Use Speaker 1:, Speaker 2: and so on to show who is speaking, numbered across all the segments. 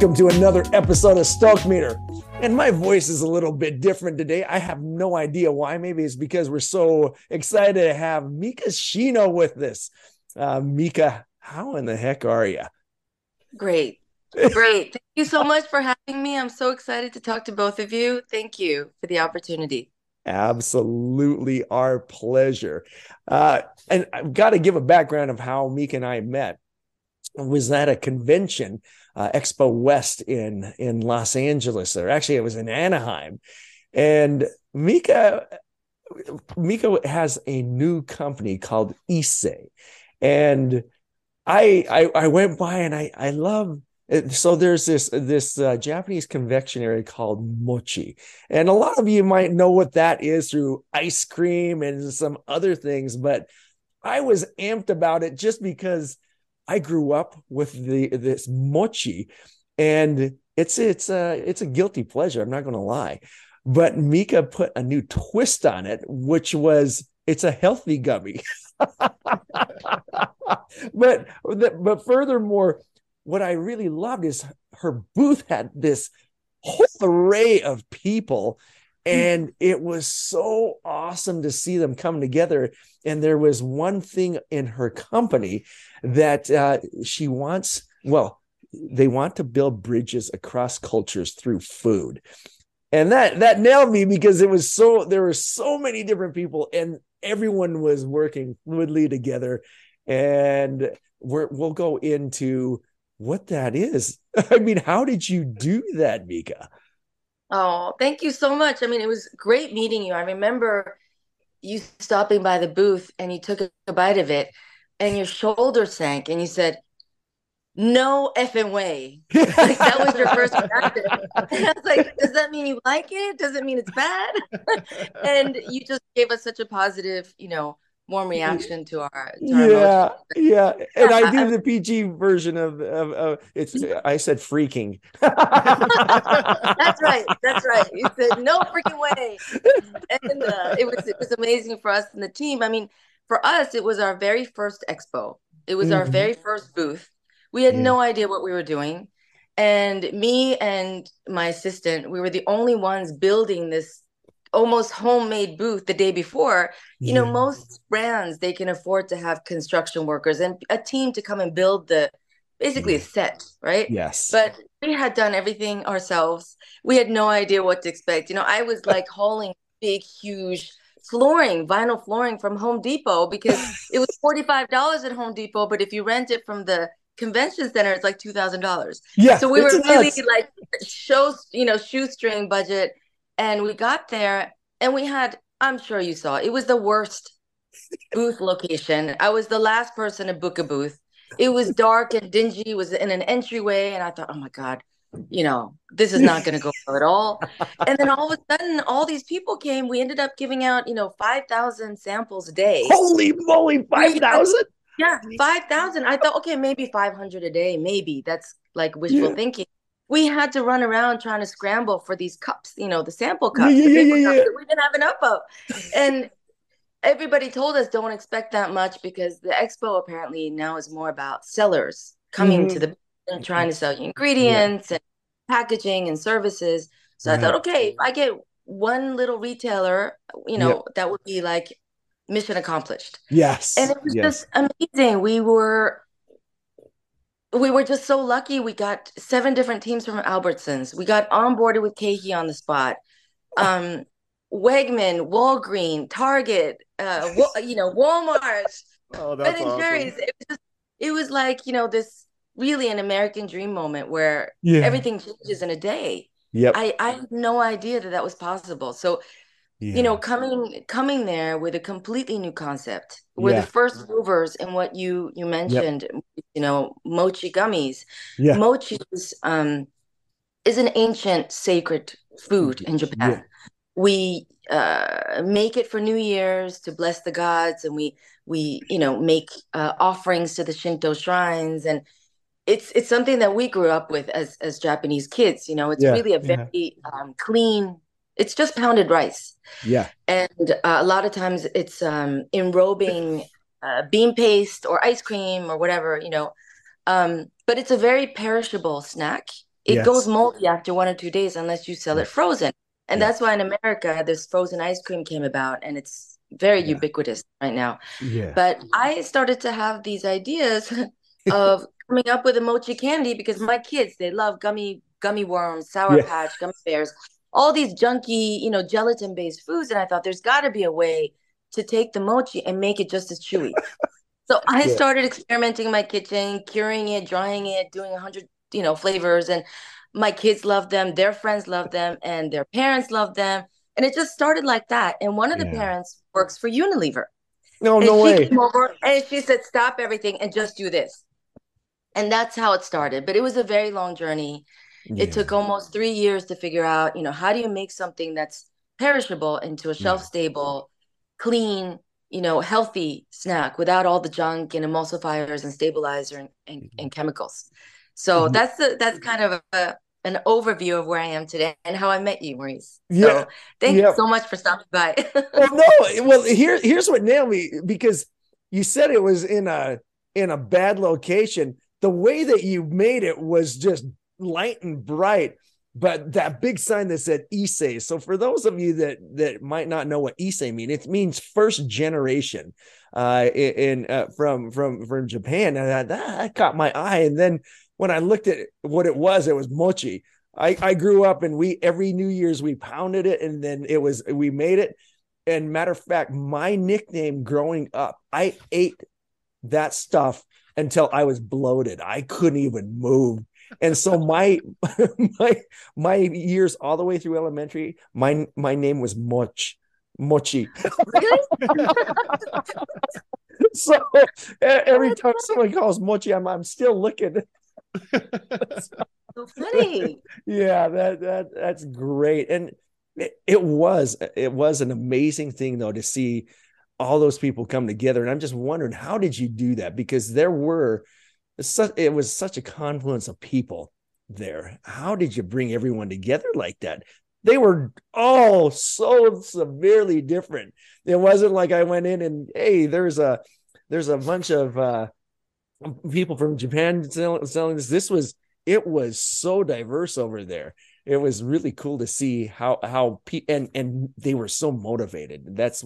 Speaker 1: welcome to another episode of Stoke Meter. And my voice is a little bit different today. I have no idea why. Maybe it's because we're so excited to have Mika Shino with us. Uh, Mika, how in the heck are you?
Speaker 2: Great. Great. Thank you so much for having me. I'm so excited to talk to both of you. Thank you for the opportunity.
Speaker 1: Absolutely our pleasure. Uh, and I've got to give a background of how Mika and I met. Was at a convention, uh, Expo West in in Los Angeles, or actually it was in Anaheim, and Mika Mika has a new company called Issei, and I, I I went by and I I love so there's this this uh, Japanese confectionery called mochi, and a lot of you might know what that is through ice cream and some other things. But I was amped about it just because I grew up with the this mochi, and it's it's a it's a guilty pleasure. I'm not going to lie, but Mika put a new twist on it, which was it's a healthy gummy. but but furthermore what I really loved is her booth had this whole array of people and it was so awesome to see them come together and there was one thing in her company that uh, she wants well they want to build bridges across cultures through food and that that nailed me because it was so there were so many different people and everyone was working fluidly together and we will go into what that is. I mean, how did you do that, Mika?
Speaker 2: Oh, thank you so much. I mean, it was great meeting you. I remember you stopping by the booth and you took a bite of it and your shoulder sank and you said, no effing way. like that was your first reaction. And I was like, does that mean you like it? Does it mean it's bad? and you just gave us such a positive, you know, warm reaction to our, to
Speaker 1: our yeah yeah and i do the pg version of, of, of it's i said freaking.
Speaker 2: That's right that's right you said no freaking way. And uh, it was it was amazing for us and the team. I mean for us it was our very first expo. It was mm-hmm. our very first booth. We had yeah. no idea what we were doing. And me and my assistant we were the only ones building this almost homemade booth the day before you yeah. know most brands they can afford to have construction workers and a team to come and build the basically yeah. a set right?
Speaker 1: Yes.
Speaker 2: But we had done everything ourselves. We had no idea what to expect. You know i was like hauling big huge flooring vinyl flooring from home depot because it was $45 at home depot but if you rent it from the convention center it's like $2000
Speaker 1: yeah
Speaker 2: so we were really like show you know shoestring budget and we got there and we had, I'm sure you saw, it was the worst booth location. I was the last person to book a booth. It was dark and dingy. It was in an entryway. And I thought, oh my God, you know, this is not going to go well at all. And then all of a sudden, all these people came. We ended up giving out, you know, 5,000 samples a day.
Speaker 1: Holy moly, 5,000?
Speaker 2: Yeah, 5,000. I thought, okay, maybe 500 a day. Maybe that's like wishful yeah. thinking we had to run around trying to scramble for these cups, you know, the sample cups, yeah, yeah, yeah, cups we didn't have enough of. And everybody told us don't expect that much because the expo apparently now is more about sellers coming mm-hmm. to the and trying to sell you ingredients and packaging and services. So I thought, okay, if I get one little retailer, you know, that would be like mission accomplished.
Speaker 1: Yes.
Speaker 2: And it was
Speaker 1: yes.
Speaker 2: just amazing. We were we were just so lucky. We got seven different teams from Albertsons. We got onboarded with KeHE on the spot. Um, Wegman, Walgreen, Target, uh, you know, Walmart,
Speaker 1: oh, that's awesome. Jerry's.
Speaker 2: It was, just, it was like you know this really an American dream moment where yeah. everything changes in a day.
Speaker 1: Yep.
Speaker 2: I I had no idea that that was possible. So yeah. you know coming coming there with a completely new concept we're yeah. the first movers in what you you mentioned yep. you know mochi gummies yeah. mochi is um is an ancient sacred food in japan yeah. we uh make it for new year's to bless the gods and we we you know make uh, offerings to the shinto shrines and it's it's something that we grew up with as as japanese kids you know it's really a very um, clean it's just pounded rice.
Speaker 1: Yeah.
Speaker 2: And uh, a lot of times it's um, enrobing uh, bean paste or ice cream or whatever, you know. Um, but it's a very perishable snack. it yes. goes moldy after one or two days unless you sell it frozen. And yeah. that's why in America, this frozen ice cream came about and it's very yeah. ubiquitous right now.
Speaker 1: Yeah.
Speaker 2: But I started to have these ideas of coming up with a mochi candy because my kids, they love gummy gummy worms, sour yeah. patch, gummy bears, all these junky, you know, gelatin based foods. And I thought there's got to be a way to take the mochi and make it just as chewy. so I yeah. started experimenting in my kitchen, curing it, drying it, doing a hundred, you know, flavors. And my kids love them, their friends love them, and their parents love them. And it just started like that. And one of the yeah. parents works for Unilever.
Speaker 1: No,
Speaker 2: and
Speaker 1: no way.
Speaker 2: and she said, stop everything and just do this. And that's how it started. But it was a very long journey. Yeah. It took almost three years to figure out, you know, how do you make something that's perishable into a shelf stable, clean, you know, healthy snack without all the junk and emulsifiers and stabilizer and, and, mm-hmm. and chemicals. So mm-hmm. that's the that's kind of a, an overview of where I am today and how I met you, Maurice. Yeah. So thank yeah. you so much for stopping by.
Speaker 1: well, no, well, here here's what nailed me because you said it was in a in a bad location. The way that you made it was just light and bright but that big sign that said Issei. So for those of you that that might not know what Issei mean, it means first generation uh in, uh, from from from Japan. And that, that caught my eye. And then when I looked at what it was, it was mochi. I, I grew up and we every New Year's we pounded it and then it was we made it. And matter of fact, my nickname growing up, I ate that stuff until I was bloated. I couldn't even move and so my my my years all the way through elementary, my my name was Moch, Mochi. so every time someone calls Mochi, I'm I'm still looking.
Speaker 2: so funny.
Speaker 1: Yeah, that that that's great, and it, it was it was an amazing thing though to see all those people come together. And I'm just wondering, how did you do that? Because there were such, it was such a confluence of people there. How did you bring everyone together like that? They were all so severely different. It wasn't like I went in and hey, there's a there's a bunch of uh, people from Japan selling, this. This was it was so diverse over there. It was really cool to see how how pe- and and they were so motivated. That's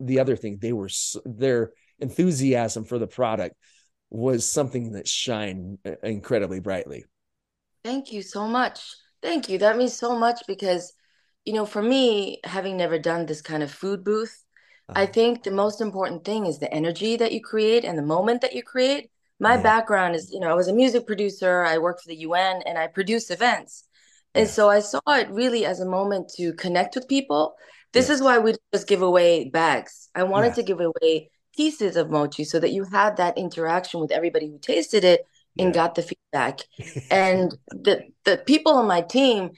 Speaker 1: the other thing. They were so, their enthusiasm for the product was something that shined uh, incredibly brightly.
Speaker 2: Thank you so much. Thank you. That means so much because, you know, for me, having never done this kind of food booth, uh-huh. I think the most important thing is the energy that you create and the moment that you create. My yeah. background is, you know, I was a music producer, I worked for the UN, and I produce events. And yeah. so I saw it really as a moment to connect with people. This is why we just give away bags. I wanted to give away pieces of mochi so that you had that interaction with everybody who tasted it and yeah. got the feedback. and the the people on my team,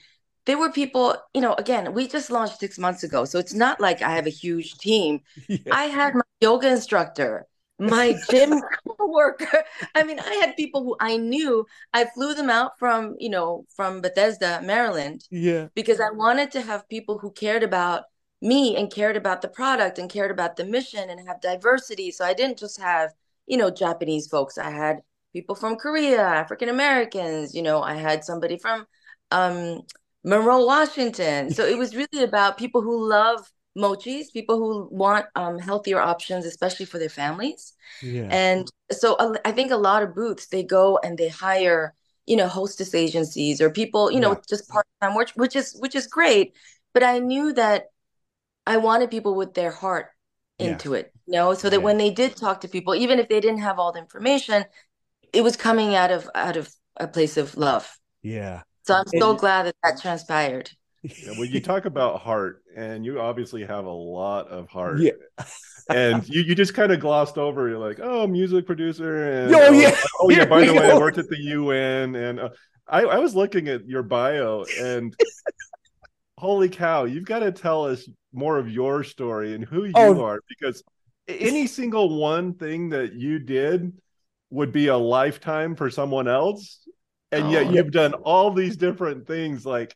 Speaker 2: they were people, you know, again, we just launched six months ago. So it's not like I have a huge team. Yeah. I had my yoga instructor, my gym worker. I mean, I had people who I knew. I flew them out from, you know, from Bethesda, Maryland.
Speaker 1: Yeah.
Speaker 2: Because I wanted to have people who cared about me and cared about the product and cared about the mission and have diversity. So I didn't just have, you know, Japanese folks. I had people from Korea, African Americans, you know, I had somebody from um Monroe, Washington. So it was really about people who love mochis, people who want um, healthier options, especially for their families. Yeah. And so uh, I think a lot of booths they go and they hire, you know, hostess agencies or people, you know, yeah. just part time work, which is which is great. But I knew that I wanted people with their heart into yeah. it, you know, so that yeah. when they did talk to people, even if they didn't have all the information, it was coming out of out of a place of love.
Speaker 1: Yeah.
Speaker 2: So I'm so and, glad that that transpired.
Speaker 3: Yeah, well, you talk about heart, and you obviously have a lot of heart. Yeah. and you, you just kind of glossed over. You're like, oh, music producer, and
Speaker 1: oh, yeah,
Speaker 3: oh yeah. By the way, I worked at the UN, and uh, I, I was looking at your bio, and holy cow, you've got to tell us more of your story and who you oh. are because any single one thing that you did would be a lifetime for someone else and oh, yet you've done all these different things like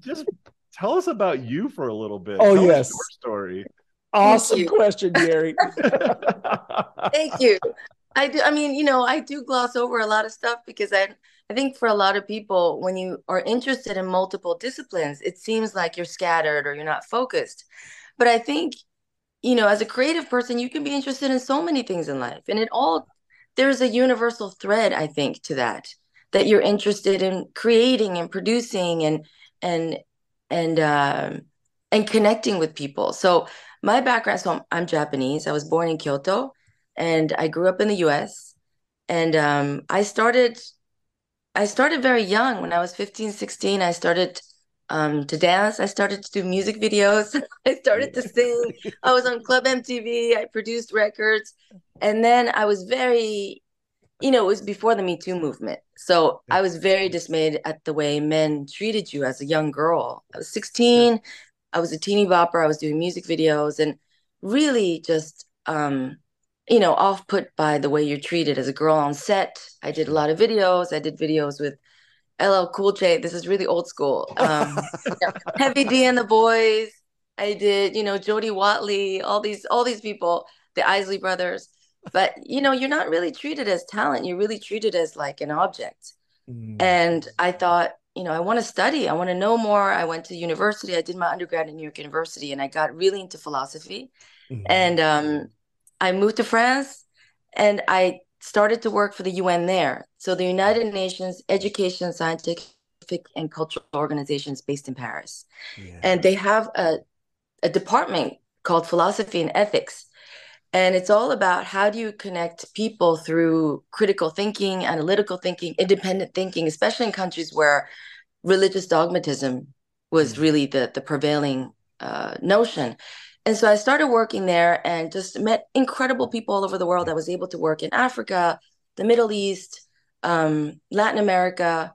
Speaker 3: just tell us about you for a little bit.
Speaker 1: Oh
Speaker 3: tell
Speaker 1: yes.
Speaker 3: your story.
Speaker 1: Awesome question gary
Speaker 2: thank you. I do i mean you know i do gloss over a lot of stuff because i I think for a lot of people, when you are interested in multiple disciplines, it seems like you're scattered or you're not focused. But I think, you know, as a creative person, you can be interested in so many things in life. And it all, there's a universal thread, I think, to that, that you're interested in creating and producing and, and, and, um, and connecting with people. So my background, so I'm, I'm Japanese. I was born in Kyoto and I grew up in the US. And um, I started I started very young. When I was 15, 16, I started um, to dance. I started to do music videos. I started to sing. I was on Club MTV. I produced records. And then I was very, you know, it was before the Me Too movement. So I was very dismayed at the way men treated you as a young girl. I was 16. I was a teeny bopper. I was doing music videos and really just um, you know, off put by the way you're treated as a girl on set. I did a lot of videos. I did videos with LL Cool J. This is really old school. Um, Heavy D and the Boys. I did, you know, Jody Watley, all these, all these people, the Isley brothers. But you know, you're not really treated as talent. You're really treated as like an object. Mm. And I thought, you know, I want to study. I want to know more. I went to university. I did my undergrad at New York University, and I got really into philosophy. Mm-hmm. And um, I moved to France and I started to work for the UN there. So the United Nations Education, Scientific, and Cultural Organizations based in Paris. Yeah. And they have a, a department called Philosophy and Ethics. And it's all about how do you connect people through critical thinking, analytical thinking, independent thinking, especially in countries where religious dogmatism was mm. really the, the prevailing uh, notion. And so I started working there and just met incredible people all over the world. I was able to work in Africa, the Middle East, um, Latin America.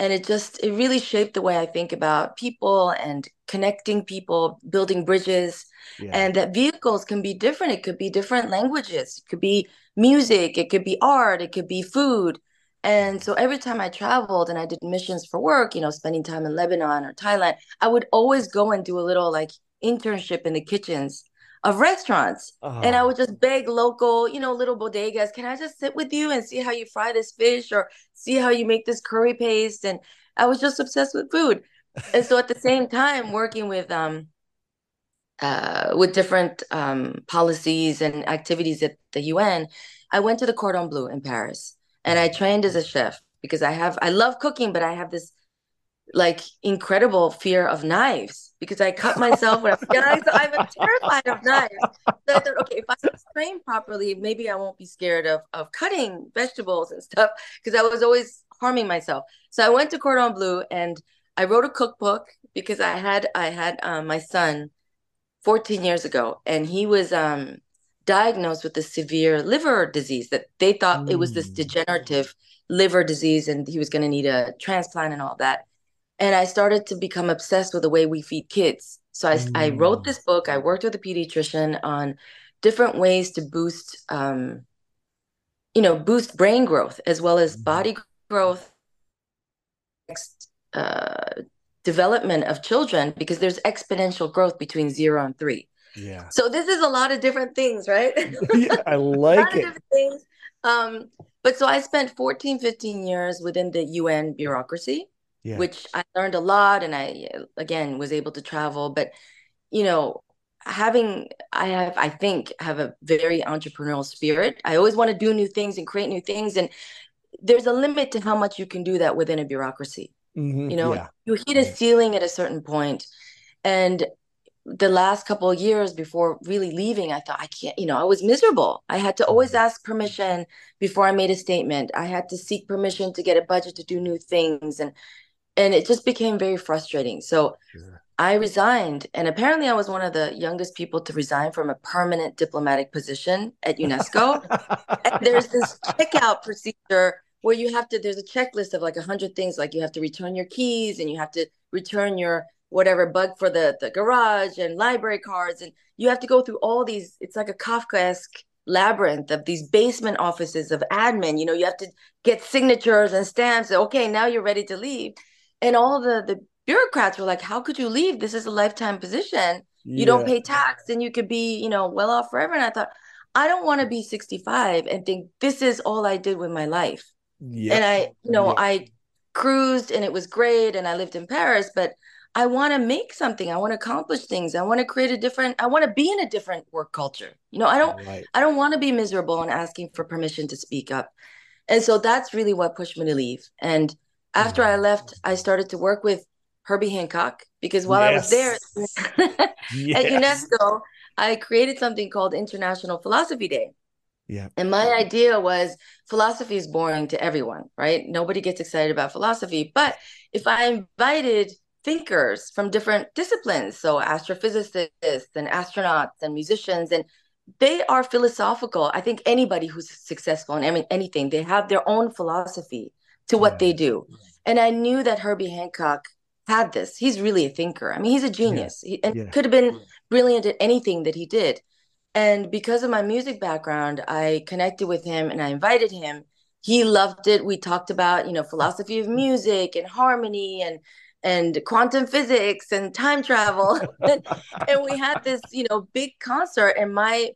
Speaker 2: And it just, it really shaped the way I think about people and connecting people, building bridges. Yeah. And that vehicles can be different. It could be different languages, it could be music, it could be art, it could be food. And so every time I traveled and I did missions for work, you know, spending time in Lebanon or Thailand, I would always go and do a little like internship in the kitchens of restaurants. Uh-huh. And I would just beg local, you know, little bodegas, can I just sit with you and see how you fry this fish or see how you make this curry paste? And I was just obsessed with food. and so at the same time, working with um uh, with different um, policies and activities at the UN, I went to the Cordon Bleu in Paris and I trained as a chef because I have I love cooking, but I have this like incredible fear of knives because I cut myself when I was young. So I'm terrified of knives. So I thought, okay, if I train properly, maybe I won't be scared of of cutting vegetables and stuff because I was always harming myself. So I went to Cordon Bleu and I wrote a cookbook because I had I had um, my son 14 years ago and he was um, diagnosed with a severe liver disease that they thought mm. it was this mm. degenerative liver disease and he was going to need a transplant and all that and I started to become obsessed with the way we feed kids. So I, mm. I wrote this book. I worked with a pediatrician on different ways to boost, um, you know, boost brain growth as well as body growth, uh, development of children because there's exponential growth between zero and three.
Speaker 1: Yeah.
Speaker 2: So this is a lot of different things, right?
Speaker 1: yeah, I like it.
Speaker 2: Um, but so I spent 14, 15 years within the UN bureaucracy yeah. which I learned a lot and I again was able to travel but you know having I have I think have a very entrepreneurial spirit I always want to do new things and create new things and there's a limit to how much you can do that within a bureaucracy mm-hmm. you know yeah. you hit a ceiling at a certain point and the last couple of years before really leaving i thought i can't you know i was miserable i had to always mm-hmm. ask permission before i made a statement i had to seek permission to get a budget to do new things and and it just became very frustrating. So sure. I resigned, and apparently I was one of the youngest people to resign from a permanent diplomatic position at UNESCO. there's this checkout procedure where you have to. There's a checklist of like a hundred things, like you have to return your keys and you have to return your whatever bug for the the garage and library cards, and you have to go through all these. It's like a Kafkaesque labyrinth of these basement offices of admin. You know, you have to get signatures and stamps. Okay, now you're ready to leave and all the the bureaucrats were like how could you leave this is a lifetime position you yeah. don't pay tax and you could be you know well off forever and i thought i don't want to be 65 and think this is all i did with my life Yep. And I, you know, yep. I cruised and it was great and I lived in Paris, but I want to make something. I want to accomplish things. I want to create a different I want to be in a different work culture. You know, I don't right. I don't want to be miserable and asking for permission to speak up. And so that's really what pushed me to leave. And after I left, I started to work with Herbie Hancock because while yes. I was there yes. at UNESCO, I created something called International Philosophy Day.
Speaker 1: Yeah.
Speaker 2: And my idea was philosophy is boring to everyone, right? Nobody gets excited about philosophy. But if I invited thinkers from different disciplines, so astrophysicists and astronauts and musicians, and they are philosophical. I think anybody who's successful in anything, they have their own philosophy to what they do. And I knew that Herbie Hancock had this. He's really a thinker. I mean, he's a genius yeah. he, and yeah. could have been brilliant at anything that he did. And because of my music background, I connected with him and I invited him. He loved it. We talked about, you know, philosophy of mm-hmm. music and harmony and and quantum physics and time travel. and we had this, you know, big concert and my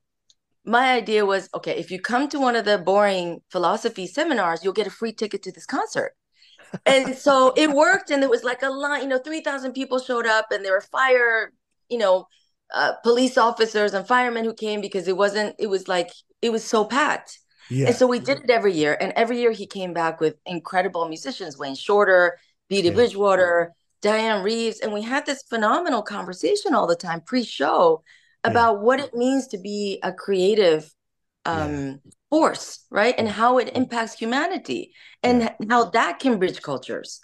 Speaker 2: my idea was okay, if you come to one of the boring philosophy seminars, you'll get a free ticket to this concert. and so it worked and it was like a line, you know, 3,000 people showed up and there were fire, you know, uh, police officers and firemen who came because it wasn't it was like it was so packed yeah. and so we did it every year and every year he came back with incredible musicians wayne shorter Dee Dee yeah. bridgewater Dianne reeves and we had this phenomenal conversation all the time pre-show about yeah. what it means to be a creative um, force right? And how it impacts humanity and how that can bridge cultures.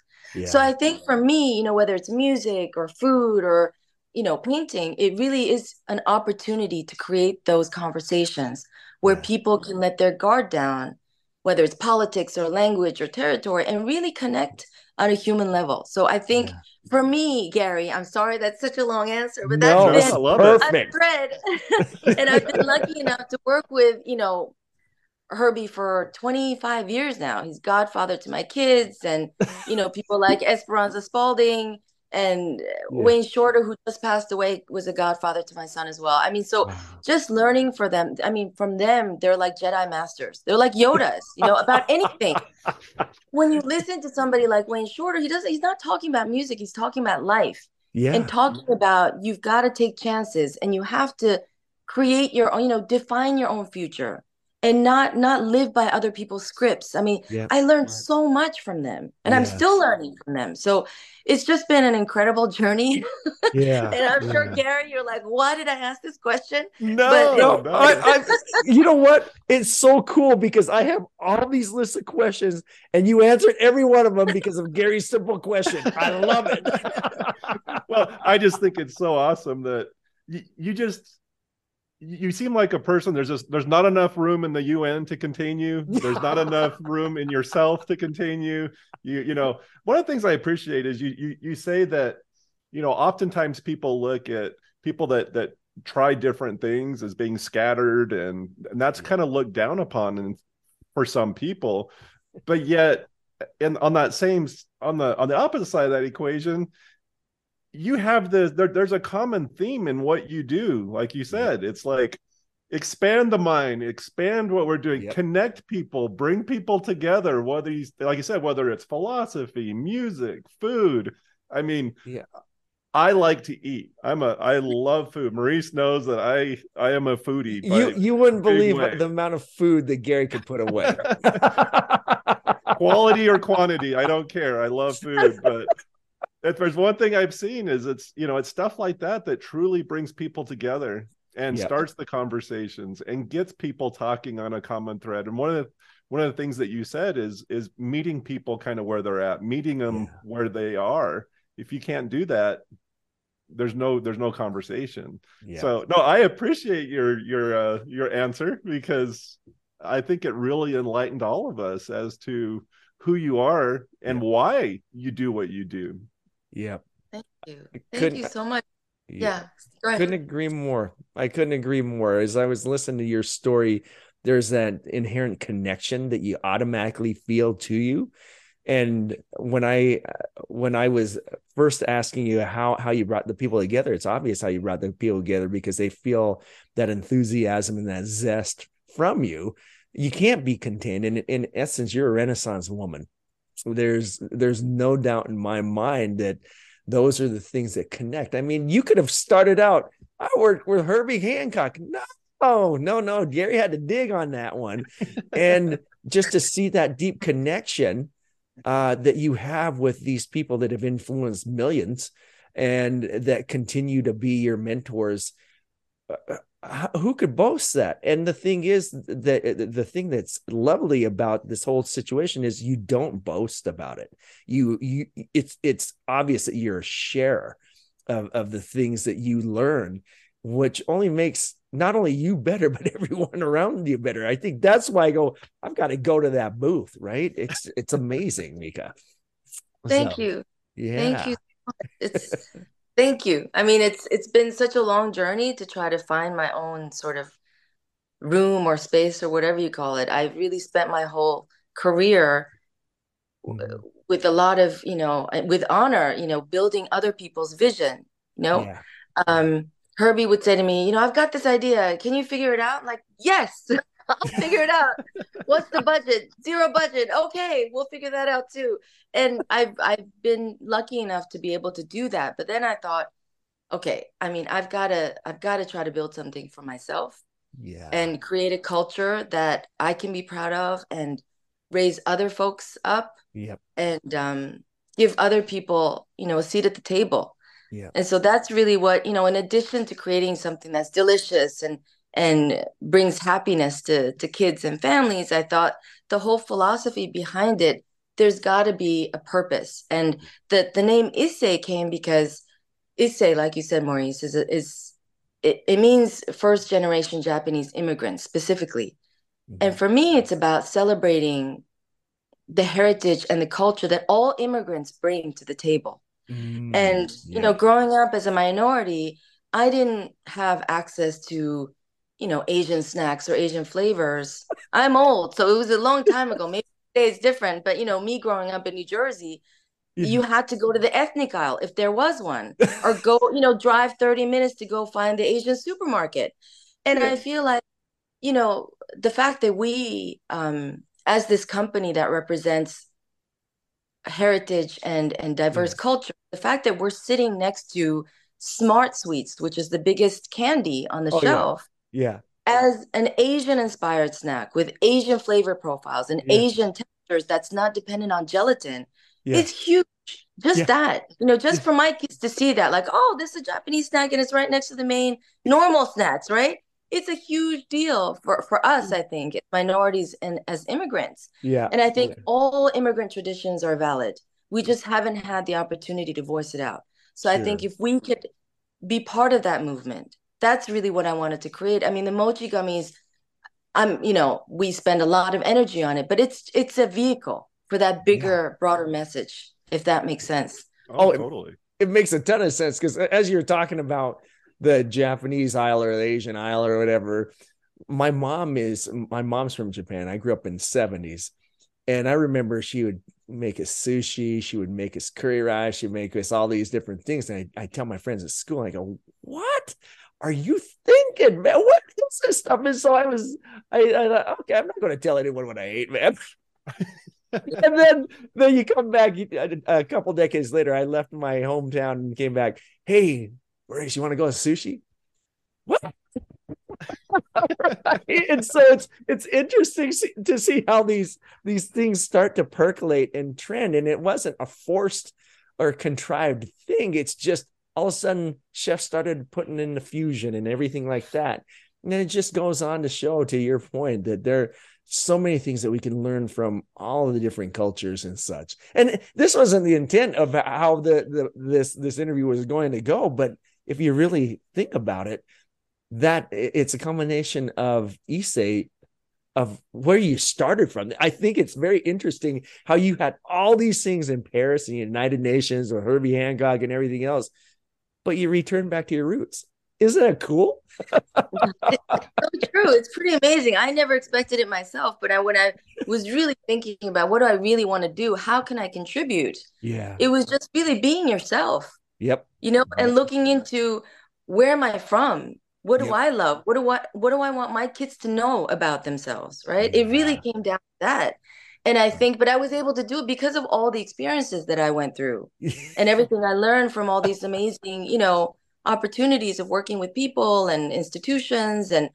Speaker 2: So i think for me you know whether it's music or food or you know painting it really is an opportunity to create those conversations where yeah. people can let their guard down whether it's politics or language or territory and really connect on a human level so i think yeah. for me gary i'm sorry that's such a long answer but that's no, been perfect. a thread and i've been lucky enough to work with you know Herbie for 25 years now. He's godfather to my kids and you know people like Esperanza Spalding and yeah. Wayne Shorter, who just passed away, was a godfather to my son as well. I mean, so wow. just learning for them. I mean, from them, they're like Jedi masters. They're like Yodas, you know, about anything. when you listen to somebody like Wayne Shorter, he doesn't. He's not talking about music. He's talking about life. Yeah. And talking about you've got to take chances and you have to create your own. You know, define your own future and not not live by other people's scripts i mean yeah. i learned so much from them and yes. i'm still learning from them so it's just been an incredible journey yeah and i'm yeah. sure gary you're like why did i ask this question
Speaker 1: no, no, no. I, I, you know what it's so cool because i have all these lists of questions and you answered every one of them because of gary's simple question i love it
Speaker 3: well i just think it's so awesome that you, you just you seem like a person there's just there's not enough room in the UN to contain you there's not enough room in yourself to contain you you you know one of the things I appreciate is you you you say that you know oftentimes people look at people that that try different things as being scattered and and that's kind of looked down upon and for some people. But yet and on that same on the on the opposite side of that equation you have the there, there's a common theme in what you do like you said it's like expand the mind expand what we're doing yep. connect people bring people together whether you like you said whether it's philosophy music food i mean yeah I like to eat. I'm a I love food. Maurice knows that I I am a foodie.
Speaker 1: You you wouldn't believe way. the amount of food that Gary could put away.
Speaker 3: Quality or quantity, I don't care. I love food, but if there's one thing I've seen is it's you know it's stuff like that that truly brings people together and yep. starts the conversations and gets people talking on a common thread. And one of the one of the things that you said is is meeting people kind of where they're at, meeting them yeah. where they are. If you can't do that, there's no there's no conversation. Yeah. So no, I appreciate your your uh, your answer because I think it really enlightened all of us as to who you are and yeah. why you do what you do.
Speaker 1: Yeah.
Speaker 2: Thank you. Thank you so much. Yeah.
Speaker 1: yeah. Couldn't agree more. I couldn't agree more. As I was listening to your story, there's that inherent connection that you automatically feel to you. And when I when I was first asking you how how you brought the people together, it's obvious how you brought the people together because they feel that enthusiasm and that zest from you you can't be contained. And in essence, you're a Renaissance woman. So there's there's no doubt in my mind that those are the things that connect. I mean, you could have started out. I worked with Herbie Hancock. No, no, no. Gary had to dig on that one, and just to see that deep connection uh, that you have with these people that have influenced millions and that continue to be your mentors. Who could boast that? And the thing is the the thing that's lovely about this whole situation is you don't boast about it. You you it's it's obvious that you're a share of, of the things that you learn which only makes not only you better but everyone around you better. I think that's why i go i've got to go to that booth right? It's it's amazing mika.
Speaker 2: Thank so, you. Yeah. thank you it's Thank you. I mean, it's it's been such a long journey to try to find my own sort of room or space or whatever you call it. I've really spent my whole career mm-hmm. with a lot of, you know, with honor, you know, building other people's vision. You know, yeah. um, Herbie would say to me, you know, I've got this idea. Can you figure it out? I'm like, yes. I'll figure it out. What's the budget? Zero budget. Okay, we'll figure that out too. And I've I've been lucky enough to be able to do that. But then I thought, okay, I mean, I've got to I've got to try to build something for myself.
Speaker 1: Yeah.
Speaker 2: And create a culture that I can be proud of and raise other folks up.
Speaker 1: Yep.
Speaker 2: And um give other people, you know, a seat at the table.
Speaker 1: Yeah.
Speaker 2: And so that's really what, you know, in addition to creating something that's delicious and and brings happiness to to kids and families i thought the whole philosophy behind it there's got to be a purpose and the the name issei came because issei like you said maurice is is it, it means first generation japanese immigrants specifically mm-hmm. and for me it's about celebrating the heritage and the culture that all immigrants bring to the table mm-hmm. and yeah. you know growing up as a minority i didn't have access to you know, Asian snacks or Asian flavors. I'm old, so it was a long time ago. Maybe today it's different, but you know, me growing up in New Jersey, you had to go to the ethnic aisle if there was one, or go, you know, drive 30 minutes to go find the Asian supermarket. And yeah. I feel like, you know, the fact that we, um, as this company that represents heritage and and diverse yes. culture, the fact that we're sitting next to Smart Sweets, which is the biggest candy on the oh, shelf.
Speaker 1: Yeah.
Speaker 2: As an Asian inspired snack with Asian flavor profiles and yeah. Asian textures that's not dependent on gelatin, yeah. it's huge. Just yeah. that, you know, just for my kids to see that, like, oh, this is a Japanese snack and it's right next to the main normal snacks, right? It's a huge deal for, for us, mm. I think, minorities and as immigrants.
Speaker 1: Yeah.
Speaker 2: And I think all immigrant traditions are valid. We just haven't had the opportunity to voice it out. So sure. I think if we could be part of that movement, that's really what I wanted to create. I mean, the mochi gummies, I'm, you know, we spend a lot of energy on it, but it's it's a vehicle for that bigger, yeah. broader message, if that makes sense.
Speaker 3: Oh, oh totally.
Speaker 1: It, it makes a ton of sense because as you're talking about the Japanese aisle or the Asian aisle or whatever, my mom is my mom's from Japan. I grew up in the 70s. And I remember she would make us sushi, she would make us curry rice, she'd make us all these different things. And I, I tell my friends at school, I go, What? Are you thinking, man? What is this stuff? And so I was, I, I thought, okay, I'm not going to tell anyone what I ate, man. and then, then you come back uh, a, couple decades later. I left my hometown and came back. Hey, Maurice, you want to go to sushi? What? and so it's it's interesting to see how these these things start to percolate and trend and it wasn't a forced or contrived thing it's just all of a sudden chefs started putting in the fusion and everything like that and it just goes on to show to your point that there are so many things that we can learn from all of the different cultures and such and this wasn't the intent of how the, the this this interview was going to go but if you really think about it that it's a combination of Issei of where you started from. I think it's very interesting how you had all these things in Paris and the United Nations or Herbie Hancock and everything else but you return back to your roots. Isn't that cool?
Speaker 2: it's so true. It's pretty amazing. I never expected it myself, but I, when I was really thinking about what do I really want to do, how can I contribute?
Speaker 1: Yeah,
Speaker 2: it was just really being yourself.
Speaker 1: Yep.
Speaker 2: You know, and looking into where am I from? what do yep. I love? What do I what do I want my kids to know about themselves? Right. Yeah. It really came down to that. And I think, but I was able to do it because of all the experiences that I went through and everything I learned from all these amazing, you know, opportunities of working with people and institutions. And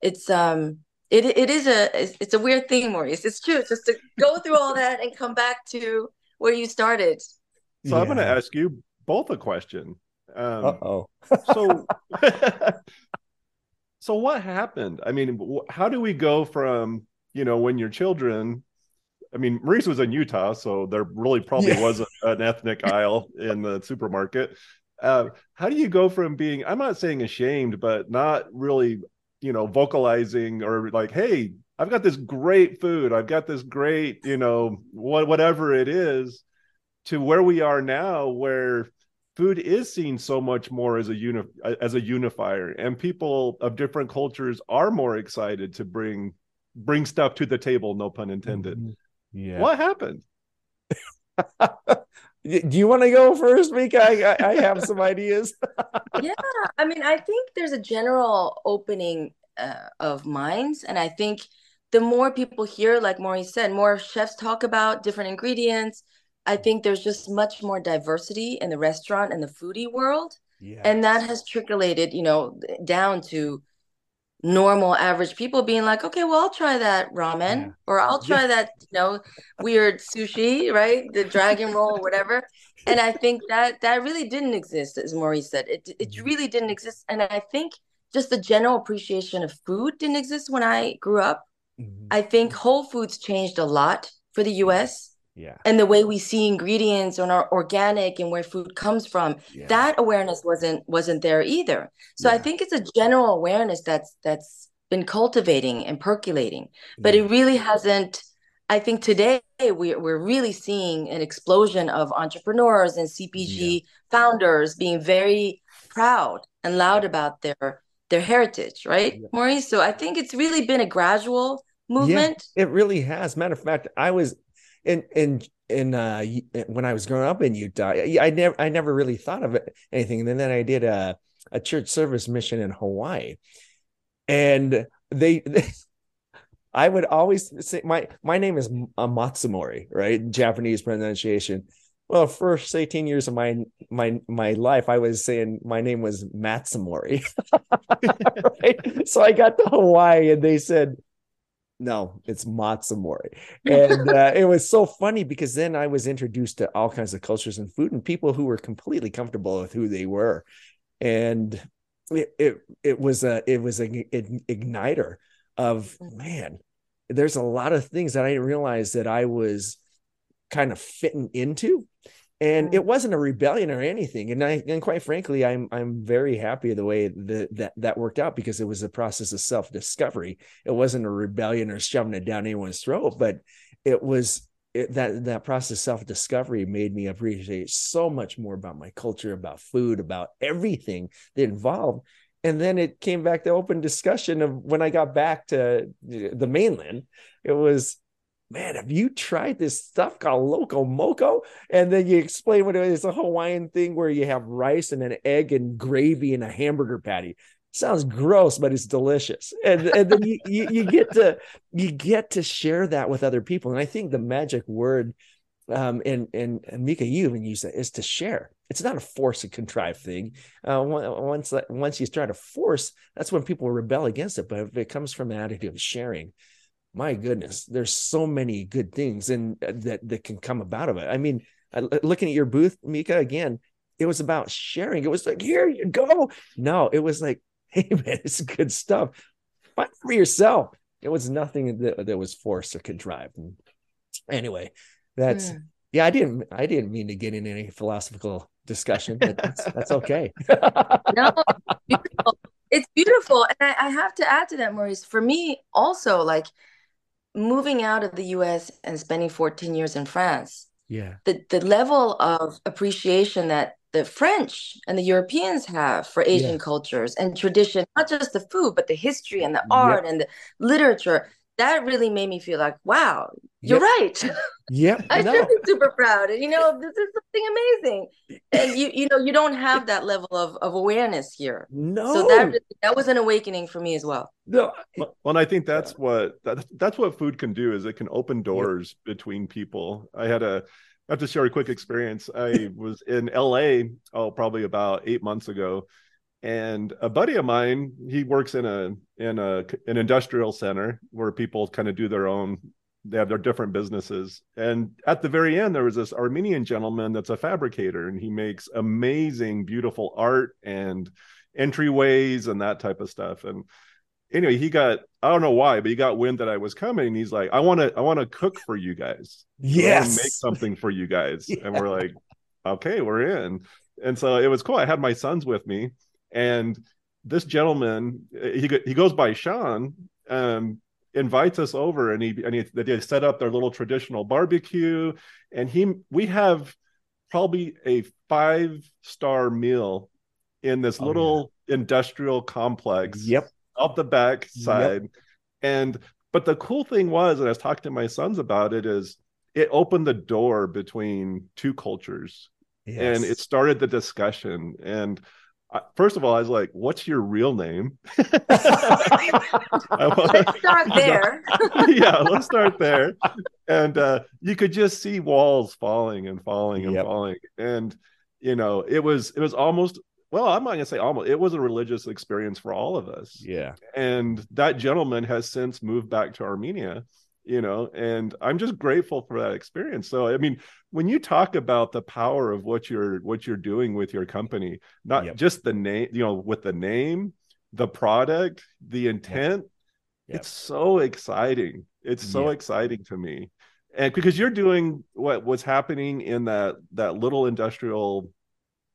Speaker 2: it's um it it is a it's a weird thing, Maurice. It's true. Just to go through all that and come back to where you started.
Speaker 3: So yeah. I'm gonna ask you both a question.
Speaker 1: Um, oh.
Speaker 3: so, so what happened? I mean, how do we go from you know when your children? I mean, Maurice was in Utah, so there really probably yeah. was an ethnic aisle in the supermarket. Uh, how do you go from being? I'm not saying ashamed, but not really, you know, vocalizing or like, hey, I've got this great food. I've got this great, you know, what whatever it is, to where we are now, where food is seen so much more as a uni- as a unifier and people of different cultures are more excited to bring bring stuff to the table no pun intended mm-hmm. Yeah what happened
Speaker 1: do you want to go first Mika? I, I have some ideas
Speaker 2: yeah i mean i think there's a general opening uh, of minds and i think the more people hear like maurice said more chefs talk about different ingredients I think there's just much more diversity in the restaurant and the foodie world. Yes. And that has trickulated, you know, down to normal average people being like, okay, well, I'll try that ramen yeah. or I'll try yeah. that, you know, weird sushi, right? The dragon roll or whatever. And I think that that really didn't exist, as Maurice said. It it mm-hmm. really didn't exist. And I think just the general appreciation of food didn't exist when I grew up. Mm-hmm. I think Whole Foods changed a lot for the US
Speaker 1: yeah.
Speaker 2: And the way we see ingredients and our organic and where food comes from yeah. that awareness wasn't wasn't there either. So yeah. i think it's a general awareness that's that's been cultivating and percolating but yeah. it really hasn't i think today we're, we're really seeing an explosion of entrepreneurs and cpg founders being very proud and loud about their their heritage right maurice? So i think it's really been a gradual movement.
Speaker 1: it really has. Matter of fact i was in in in uh when I was growing up in Utah, I never I never really thought of it, anything. And then I did a a church service mission in Hawaii, and they, they I would always say my my name is uh, Matsumori, right? Japanese pronunciation. Well, first 18 years of my my my life, I was saying my name was Matsumori. right? So I got to Hawaii and they said, no, it's Matsumori. And uh, it was so funny because then I was introduced to all kinds of cultures and food and people who were completely comfortable with who they were. And it it, it was a it was an igniter of man, there's a lot of things that I didn't realize that I was kind of fitting into and mm. it wasn't a rebellion or anything and i and quite frankly i'm i'm very happy the way that that, that worked out because it was a process of self-discovery. It wasn't a rebellion or shoving it down anyone's throat but it was it, that that process of self-discovery made me appreciate so much more about my culture about food about everything that involved. And then it came back to open discussion of when i got back to the mainland it was man, have you tried this stuff called Loco Moco? And then you explain what it is a Hawaiian thing where you have rice and an egg and gravy and a hamburger patty. Sounds gross, but it's delicious. And, and then you, you, you get to you get to share that with other people. And I think the magic word um, and, and, and Mika, you even use that is to share. It's not a force and contrive thing. Uh, once once you try to force, that's when people rebel against it. But if it comes from an attitude of sharing, my goodness, there's so many good things and uh, that that can come about of it. I mean, looking at your booth, Mika, again, it was about sharing. It was like, here you go. No, it was like, hey man, it's good stuff. Find for yourself. It was nothing that, that was forced or contrived. And anyway, that's mm. yeah. I didn't I didn't mean to get in any philosophical discussion, but that's, that's okay.
Speaker 2: no, beautiful. it's beautiful, and I, I have to add to that, Maurice. For me, also, like moving out of the US and spending 14 years in France,
Speaker 1: yeah,
Speaker 2: the, the level of appreciation that the French and the Europeans have for Asian yeah. cultures and tradition, not just the food, but the history and the art yep. and the literature, that really made me feel like, wow, you're
Speaker 1: Yep.
Speaker 2: right.
Speaker 1: Yep.
Speaker 2: I
Speaker 1: no.
Speaker 2: should be super proud. And you know, this is something amazing. And you, you know, you don't have that level of, of awareness here.
Speaker 1: No.
Speaker 2: So that really- that was an awakening for me as well.
Speaker 1: no.
Speaker 3: Well, and I think that's what that, that's what food can do is it can open doors between people. I had a I have to share a quick experience. I was in LA oh probably about eight months ago, and a buddy of mine he works in a in a an industrial center where people kind of do their own they have their different businesses. And at the very end there was this armenian gentleman that's a fabricator and he makes amazing beautiful art and entryways and that type of stuff. And anyway he got i don't know why but he got wind that i was coming and he's like i want to i want to cook for you guys.
Speaker 1: Yes.
Speaker 3: make something for you guys.
Speaker 1: Yeah.
Speaker 3: and we're like okay we're in. And so it was cool. I had my sons with me and this gentleman he he goes by sean um invites us over and he and he they set up their little traditional barbecue and he we have probably a five star meal in this
Speaker 1: Oh, yeah.
Speaker 3: little industrial complex
Speaker 1: Yep.
Speaker 3: up the back side. And but the cool thing was, and I was talking to my sons about it, is it opened the door between two cultures and it started the discussion. And first of all, I was like, "What's your real name?" I
Speaker 2: Let's start there.
Speaker 3: yeah, let's start there. And uh, you could just see walls falling and falling and
Speaker 1: Yep.
Speaker 3: falling. And you know, it was it was almost well, I'm not gonna say almost. It was a religious experience for all of us
Speaker 1: yeah.
Speaker 3: and that gentleman has since moved back to Armenia you know and I'm just grateful for that experience so I mean when you talk about the power of what you're what you're doing with your company not
Speaker 1: Yep.
Speaker 3: just the name you know with the name the product the intent
Speaker 1: Yep.
Speaker 3: it's so exciting it's so
Speaker 1: Yeah.
Speaker 3: exciting to me and because you're doing what what's happening in that that little industrial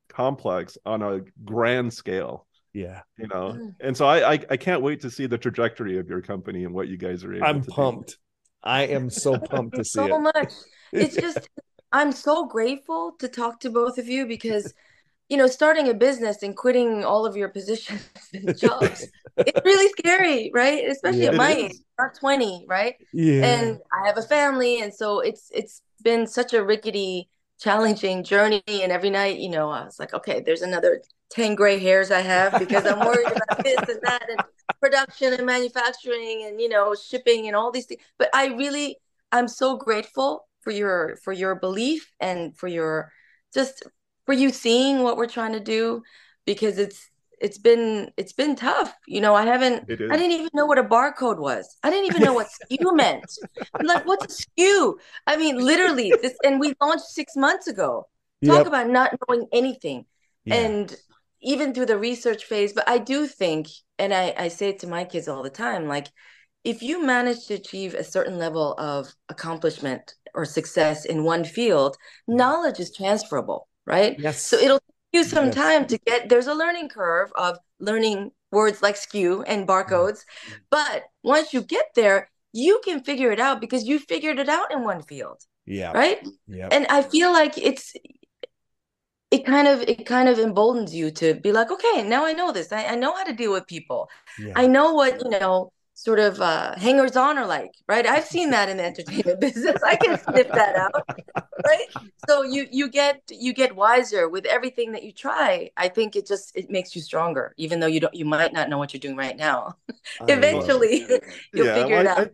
Speaker 3: complex on a grand scale
Speaker 1: Yeah.
Speaker 3: you know
Speaker 2: Mm.
Speaker 3: and so I, I i can't wait to see the trajectory of your company and what you guys are able
Speaker 1: I'm
Speaker 3: to do.
Speaker 1: Pumped. I am so pumped to see
Speaker 2: so
Speaker 1: it.
Speaker 2: much. It's just I'm so grateful to talk to both of you because you know starting a business and quitting all of your positions and jobs it's really scary right especially
Speaker 1: Yeah.
Speaker 2: at my
Speaker 3: is.
Speaker 2: age not 20 right
Speaker 1: yeah.
Speaker 2: and I have a family and so it's it's been such a rickety challenging journey and every night you know I was like okay there's another 10 gray hairs I have because I'm worried about this and that and production and manufacturing and you know shipping and all these things. But I really I'm so grateful for your for your belief and for your just for you seeing what we're trying to do because it's it's been it's been tough you know I haven't I didn't even know what a barcode was. I didn't even know what SKU meant. I'm like, what's a SKU? I mean, literally, this, and we launched six months ago. Talk
Speaker 1: Yep.
Speaker 2: about not knowing anything.
Speaker 1: Yeah.
Speaker 2: And even through the research phase, but I do think, and I, I say it to my kids all the time, like, if you manage to achieve a certain level of accomplishment or success in one field, knowledge is transferable, right?
Speaker 1: yes.
Speaker 2: So it'll you some
Speaker 1: Yes.
Speaker 2: time to get there's a learning curve of learning words like SKU and mm-hmm. barcodes. But once you get there, you can figure it out because you figured it out in one field,
Speaker 1: yeah.
Speaker 2: right?
Speaker 1: Yeah.
Speaker 2: And I feel like it's it kind of it kind of emboldens you to be like, okay, now I know this. I, I know how to deal with people.
Speaker 1: Yeah.
Speaker 2: I know what, you know, sort of uh hangers on are like, right? I've seen that in the entertainment business. I can sniff that out. Right. So you you get you get wiser with everything that you try. I think it just it makes you stronger, even though you don't you might not know what you're doing right now.
Speaker 1: I love it.
Speaker 2: Eventually you'll figure it
Speaker 3: well, I-
Speaker 2: out.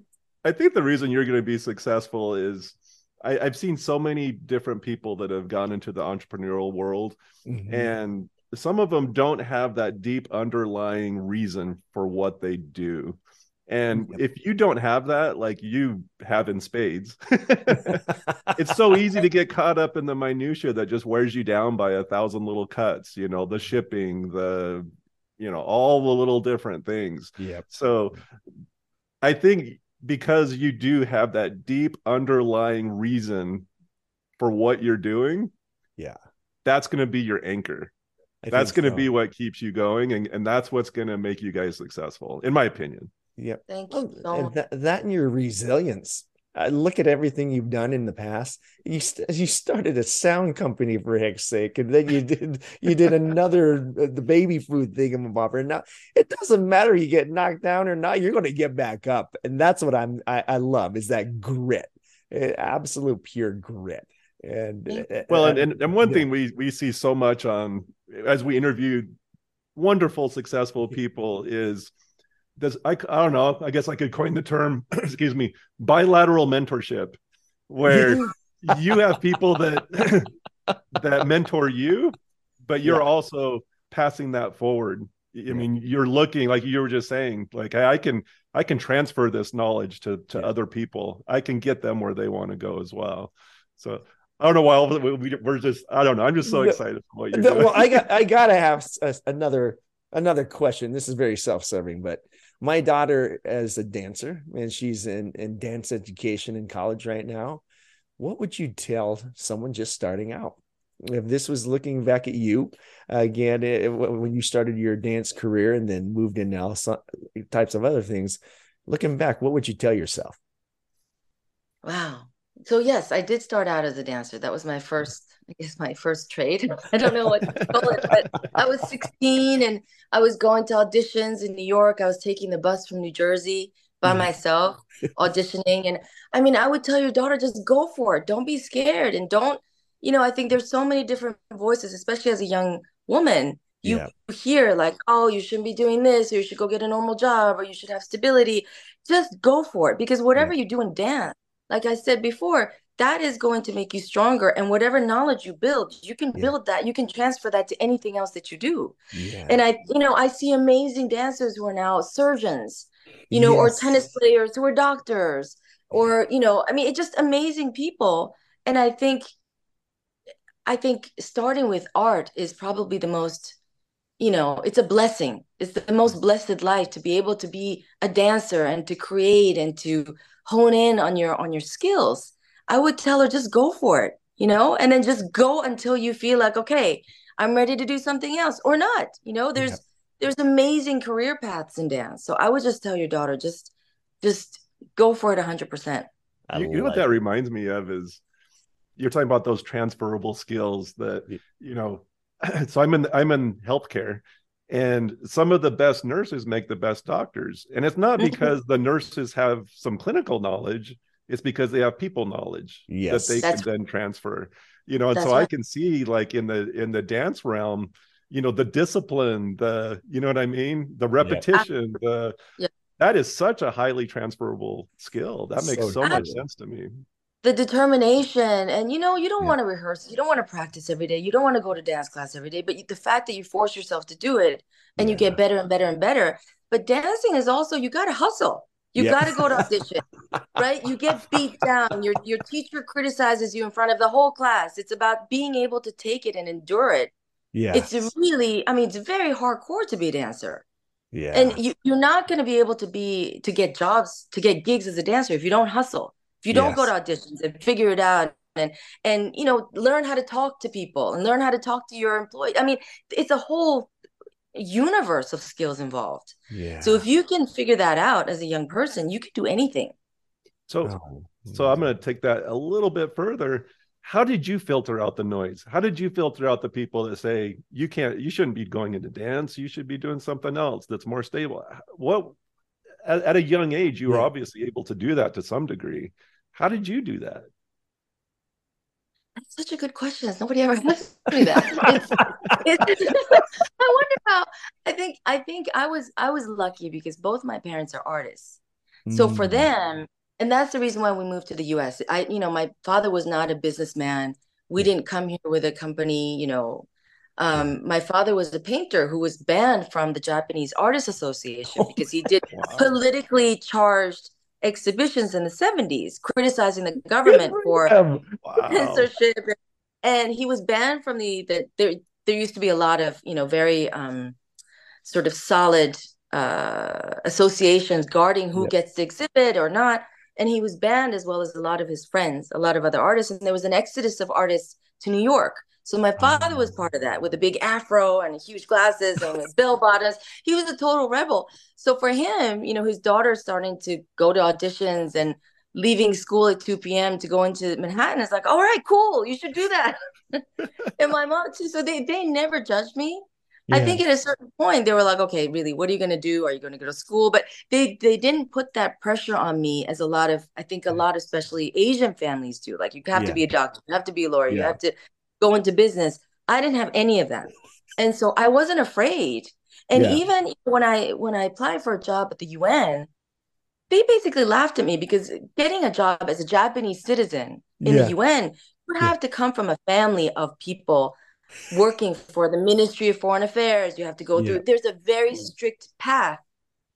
Speaker 3: I, I think the reason you're going to be successful is I, I've seen so many different people that have gone into the entrepreneurial world,
Speaker 1: Mhm.
Speaker 3: and some of them don't have that deep underlying reason for what they do. And
Speaker 1: Yep.
Speaker 3: if you don't have that, like you have in spades, it's so easy to get caught up in the minutia that just wears you down by a thousand little cuts, you know, the shipping, the you know, all the little different things.
Speaker 1: Yeah.
Speaker 3: So I think because you do have that deep underlying reason for what you're doing,
Speaker 1: Yeah.
Speaker 3: that's going to be your anchor.
Speaker 1: I
Speaker 3: that's going to
Speaker 1: so.
Speaker 3: be what keeps you going and, and that's what's going to make you guys successful in my opinion.
Speaker 2: Thank
Speaker 1: Well,
Speaker 2: you so much.
Speaker 1: that, that and your resilience. I look at everything you've done in the past. You you started a sound company for heck's sake, and then you did you did another uh, the baby food thing and now it doesn't matter you get knocked down or not. You're going to get back up, and that's what I'm I, I love is that grit, eh, absolute pure grit. And
Speaker 3: eh, well, and, and, and one yeah. thing we we see so much on as we interview wonderful successful people is does I, I don't know i guess i could coin the term excuse me bilateral mentorship where you have people that that mentor you but you're yeah. also passing that forward i yeah. mean you're looking like you were just saying like i can i can transfer this knowledge to to yeah. other people i can get them where they want to go as well so I don't know why we, are just. I don't know. I'm just so excited for what you're doing.
Speaker 1: Well, I got. I gotta have another another question. This is very self-serving, but my daughter is a dancer and she's in, in dance education in college right now. What would you tell someone just starting out? If this was looking back at you again, it, when you started your dance career and then moved into all types of other things, looking back, what would you tell yourself?
Speaker 2: Wow. So yes, I did start out as a dancer. That was my mm-hmm. first I guess my first trade. I don't know what to call it, but I was 16 and I was going to auditions in New York. I was taking the bus from New Jersey by mm. myself, auditioning. And I mean, I would tell your daughter, just go for it. Don't be scared. And don't, you know, I think there's so many different voices, especially as a young woman. You yeah. hear like, oh, you shouldn't be doing this, or you should go get a normal job, or you should have stability. Just go for it. Because whatever yeah. you do in dance, like I said before, that is going to make you stronger and whatever knowledge you build you can yeah. build that you can transfer that to anything else that you do yeah. and i you know i see amazing dancers who are now surgeons you know yes. or tennis players who are doctors or you know i mean it's just amazing people and i think i think starting with art is probably the most you know it's a blessing it's the most blessed life to be able to be a dancer and to create and to hone in on your on your skills I would tell her just go for it, you know, and then just go until you feel like, okay, I'm ready to do something else or not. You know, there's yeah. there's amazing career paths in dance. So I would just tell your daughter, just just go for it hundred percent.
Speaker 3: You, you know what that reminds me of is you're talking about those transferable skills that you know so i'm in i'm in healthcare and some of the best nurses make the best doctors and it's not because the nurses have some clinical knowledge it's because they have people knowledge yes. that they That's... can then transfer you know and That's so right. i can see like in the in the dance realm you know the discipline the you know what i mean the repetition yeah. the yeah. that is such a highly transferable skill that makes so, so much sense to me
Speaker 2: the determination and you know you don't yeah. want to rehearse you don't want to practice every day you don't want to go to dance class every day but the fact that you force yourself to do it and you get better and better and better but dancing is also you got to hustle you got to go to audition, right? You get beat down. Your your teacher criticizes you in front of the whole class. It's about being able to take it and endure it. Yeah, it's really. I mean, it's very hardcore to be a dancer. Yeah, and you you're not going to be able to be to get jobs to get gigs as a dancer if you don't hustle. If you don't yes. go to auditions and figure it out and and you know learn how to talk to people and learn how to talk to your employee. I mean, it's a whole universe of skills involved. Yeah. So if you can figure that out as a young person, you can do anything.
Speaker 3: So oh, so I'm going to take that a little bit further. How did you filter out the noise? How did you filter out the people that say you can't you shouldn't be going into dance, you should be doing something else that's more stable? What at, at a young age you were obviously able to do that to some degree. How did you do that?
Speaker 2: That's such a good question. Nobody ever asked me that. It's, it's, I wonder how. I think I think I was I was lucky because both my parents are artists. So mm. for them, and that's the reason why we moved to the U.S. I, you know, my father was not a businessman. We didn't come here with a company. You know, um, my father was a painter who was banned from the Japanese Artists Association oh, because he did wow. politically charged exhibitions in the 70s criticizing the government for wow. censorship and he was banned from the, the there there used to be a lot of you know very um sort of solid uh associations guarding who gets to exhibit or not. And he was banned as well as a lot of his friends a lot of other artists. And there was an exodus of artists to new york so my father was part of that with a big afro and huge glasses and his bell bottoms. He was a total rebel. So for him, you know, his daughter starting to go to auditions and leaving school at 2 p.m. to go into Manhattan. It's like, all right, cool, you should do that. and my mom too. So they they never judged me. Yeah. I think at a certain point they were like, okay, really, what are you gonna do? Are you gonna go to school? But they they didn't put that pressure on me as a lot of I think a lot, especially Asian families do. Like you have yeah. to be a doctor, you have to be a lawyer, yeah. you have to go into business. I didn't have any of that. And so I wasn't afraid. And even when I when I applied for a job at the UN, they basically laughed at me because getting a job as a Japanese citizen in the UN would have to come from a family of people working for the Ministry of Foreign Affairs. You have to go yeah. through. There's a very strict path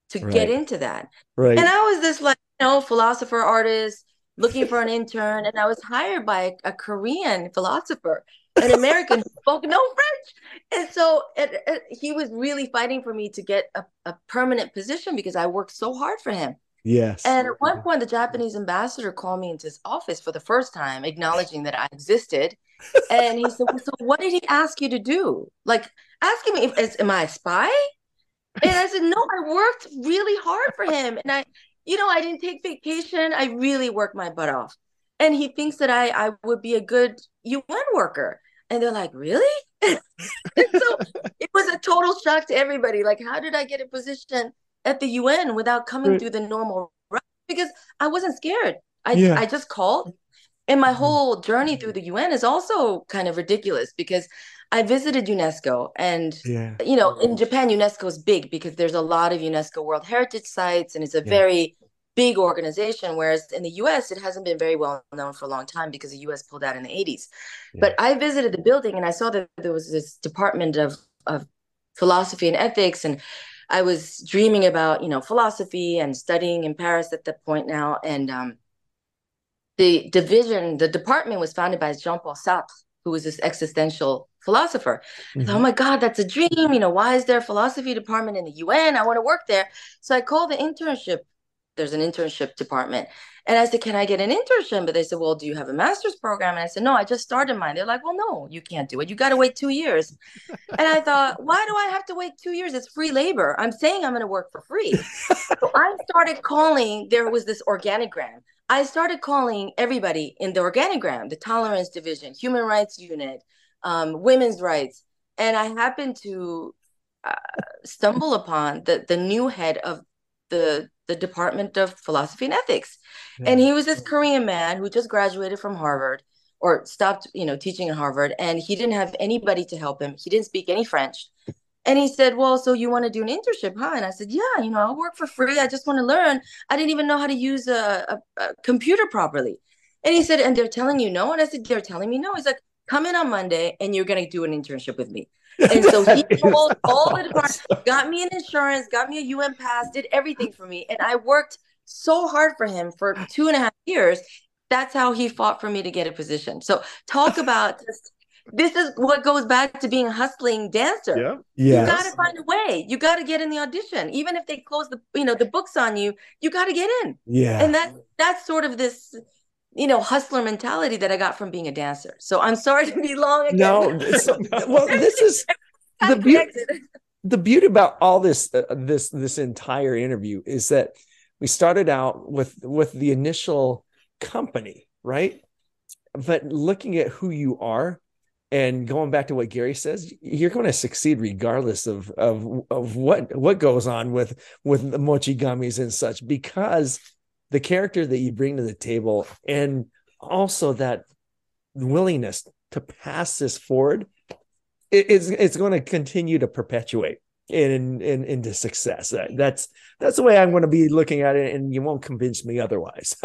Speaker 2: to right. get into that. Right. And I was this like you know philosopher artist looking for an intern, and I was hired by a, a Korean philosopher, an American who spoke no French, and so it, it, he was really fighting for me to get a, a permanent position because I worked so hard for him.
Speaker 1: Yes.
Speaker 2: And at one point, the Japanese ambassador called me into his office for the first time, acknowledging that I existed. And he said, well, So, what did he ask you to do? Like, asking me, if, Am I a spy? And I said, No, I worked really hard for him. And I, you know, I didn't take vacation. I really worked my butt off. And he thinks that I, I would be a good UN worker. And they're like, Really? so it was a total shock to everybody. Like, how did I get a position at the UN without coming right. through the normal route because I wasn't scared. I yeah. I just called. And my mm-hmm. whole journey through the UN is also kind of ridiculous because I visited UNESCO and yeah. you know, in Japan UNESCO is big because there's a lot of UNESCO World Heritage sites and it's a yeah. very big organization whereas in the US it hasn't been very well known for a long time because the US pulled out in the 80s. But I visited the building and I saw that there was this department of of philosophy and ethics and I was dreaming about, you know, philosophy and studying in Paris at that point now. And um, the division, the department was founded by Jean-Paul Sartre, who was this existential philosopher. Mm-hmm. Thought, oh my God, that's a dream. You know, why is there a philosophy department in the UN? I want to work there. So I called the internship. There's an internship department. And I said, Can I get an internship? But they said, Well, do you have a master's program? And I said, No, I just started mine. They're like, Well, no, you can't do it. You got to wait two years. and I thought, Why do I have to wait two years? It's free labor. I'm saying I'm going to work for free. so I started calling, there was this organigram. I started calling everybody in the organigram, the tolerance division, human rights unit, um, women's rights. And I happened to uh, stumble upon the, the new head of the the Department of Philosophy and Ethics. Yeah. And he was this Korean man who just graduated from Harvard or stopped, you know, teaching at Harvard and he didn't have anybody to help him. He didn't speak any French. And he said, Well, so you want to do an internship, huh? And I said, Yeah, you know, I'll work for free. I just want to learn. I didn't even know how to use a, a, a computer properly. And he said, And they're telling you no? And I said, They're telling me no. He's like, Come in on Monday and you're going to do an internship with me. And so he called all the departments, got me an insurance, got me a UN pass, did everything for me. And I worked so hard for him for two and a half years. That's how he fought for me to get a position. So talk about just this is what goes back to being a hustling dancer. Yeah. Yes. You gotta find a way. You gotta get in the audition. Even if they close the you know the books on you, you gotta get in.
Speaker 1: Yeah.
Speaker 2: And that that's sort of this you know hustler mentality that I got from being a dancer. So I'm sorry to be long. Again.
Speaker 1: No, well, this is the beauty. The beauty about all this, uh, this, this entire interview is that we started out with with the initial company, right? But looking at who you are, and going back to what Gary says, you're going to succeed regardless of of of what what goes on with with the mochi gummies and such because the character that you bring to the table and also that willingness to pass this forward it's it's going to continue to perpetuate in, in into success. That's that's the way i'm going to be looking at it and you won't convince me otherwise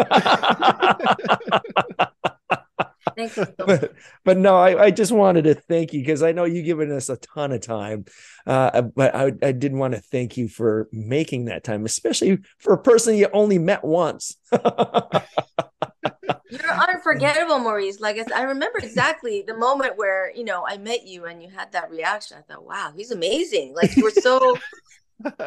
Speaker 1: but, but no, I, I just wanted to thank you because I know you've given us a ton of time. Uh, but I, I did want to thank you for making that time, especially for a person you only met once.
Speaker 2: You're unforgettable, Maurice. Like I remember exactly the moment where you know I met you and you had that reaction. I thought, "Wow, he's amazing!" Like you were so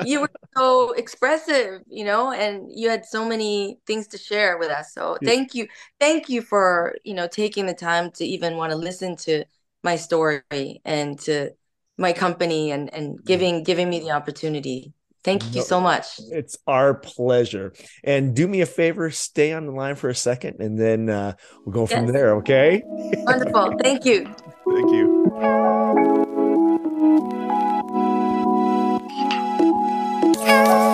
Speaker 2: you were so expressive, you know, and you had so many things to share with us. So yeah. thank you. Thank you for, you know, taking the time to even want to listen to my story and to my company and and giving giving me the opportunity Thank you so much.
Speaker 1: It's our pleasure. And do me a favor, stay on the line for a second, and then uh, we'll go yes. from there. Okay.
Speaker 2: Wonderful. Thank you.
Speaker 3: Thank you. you.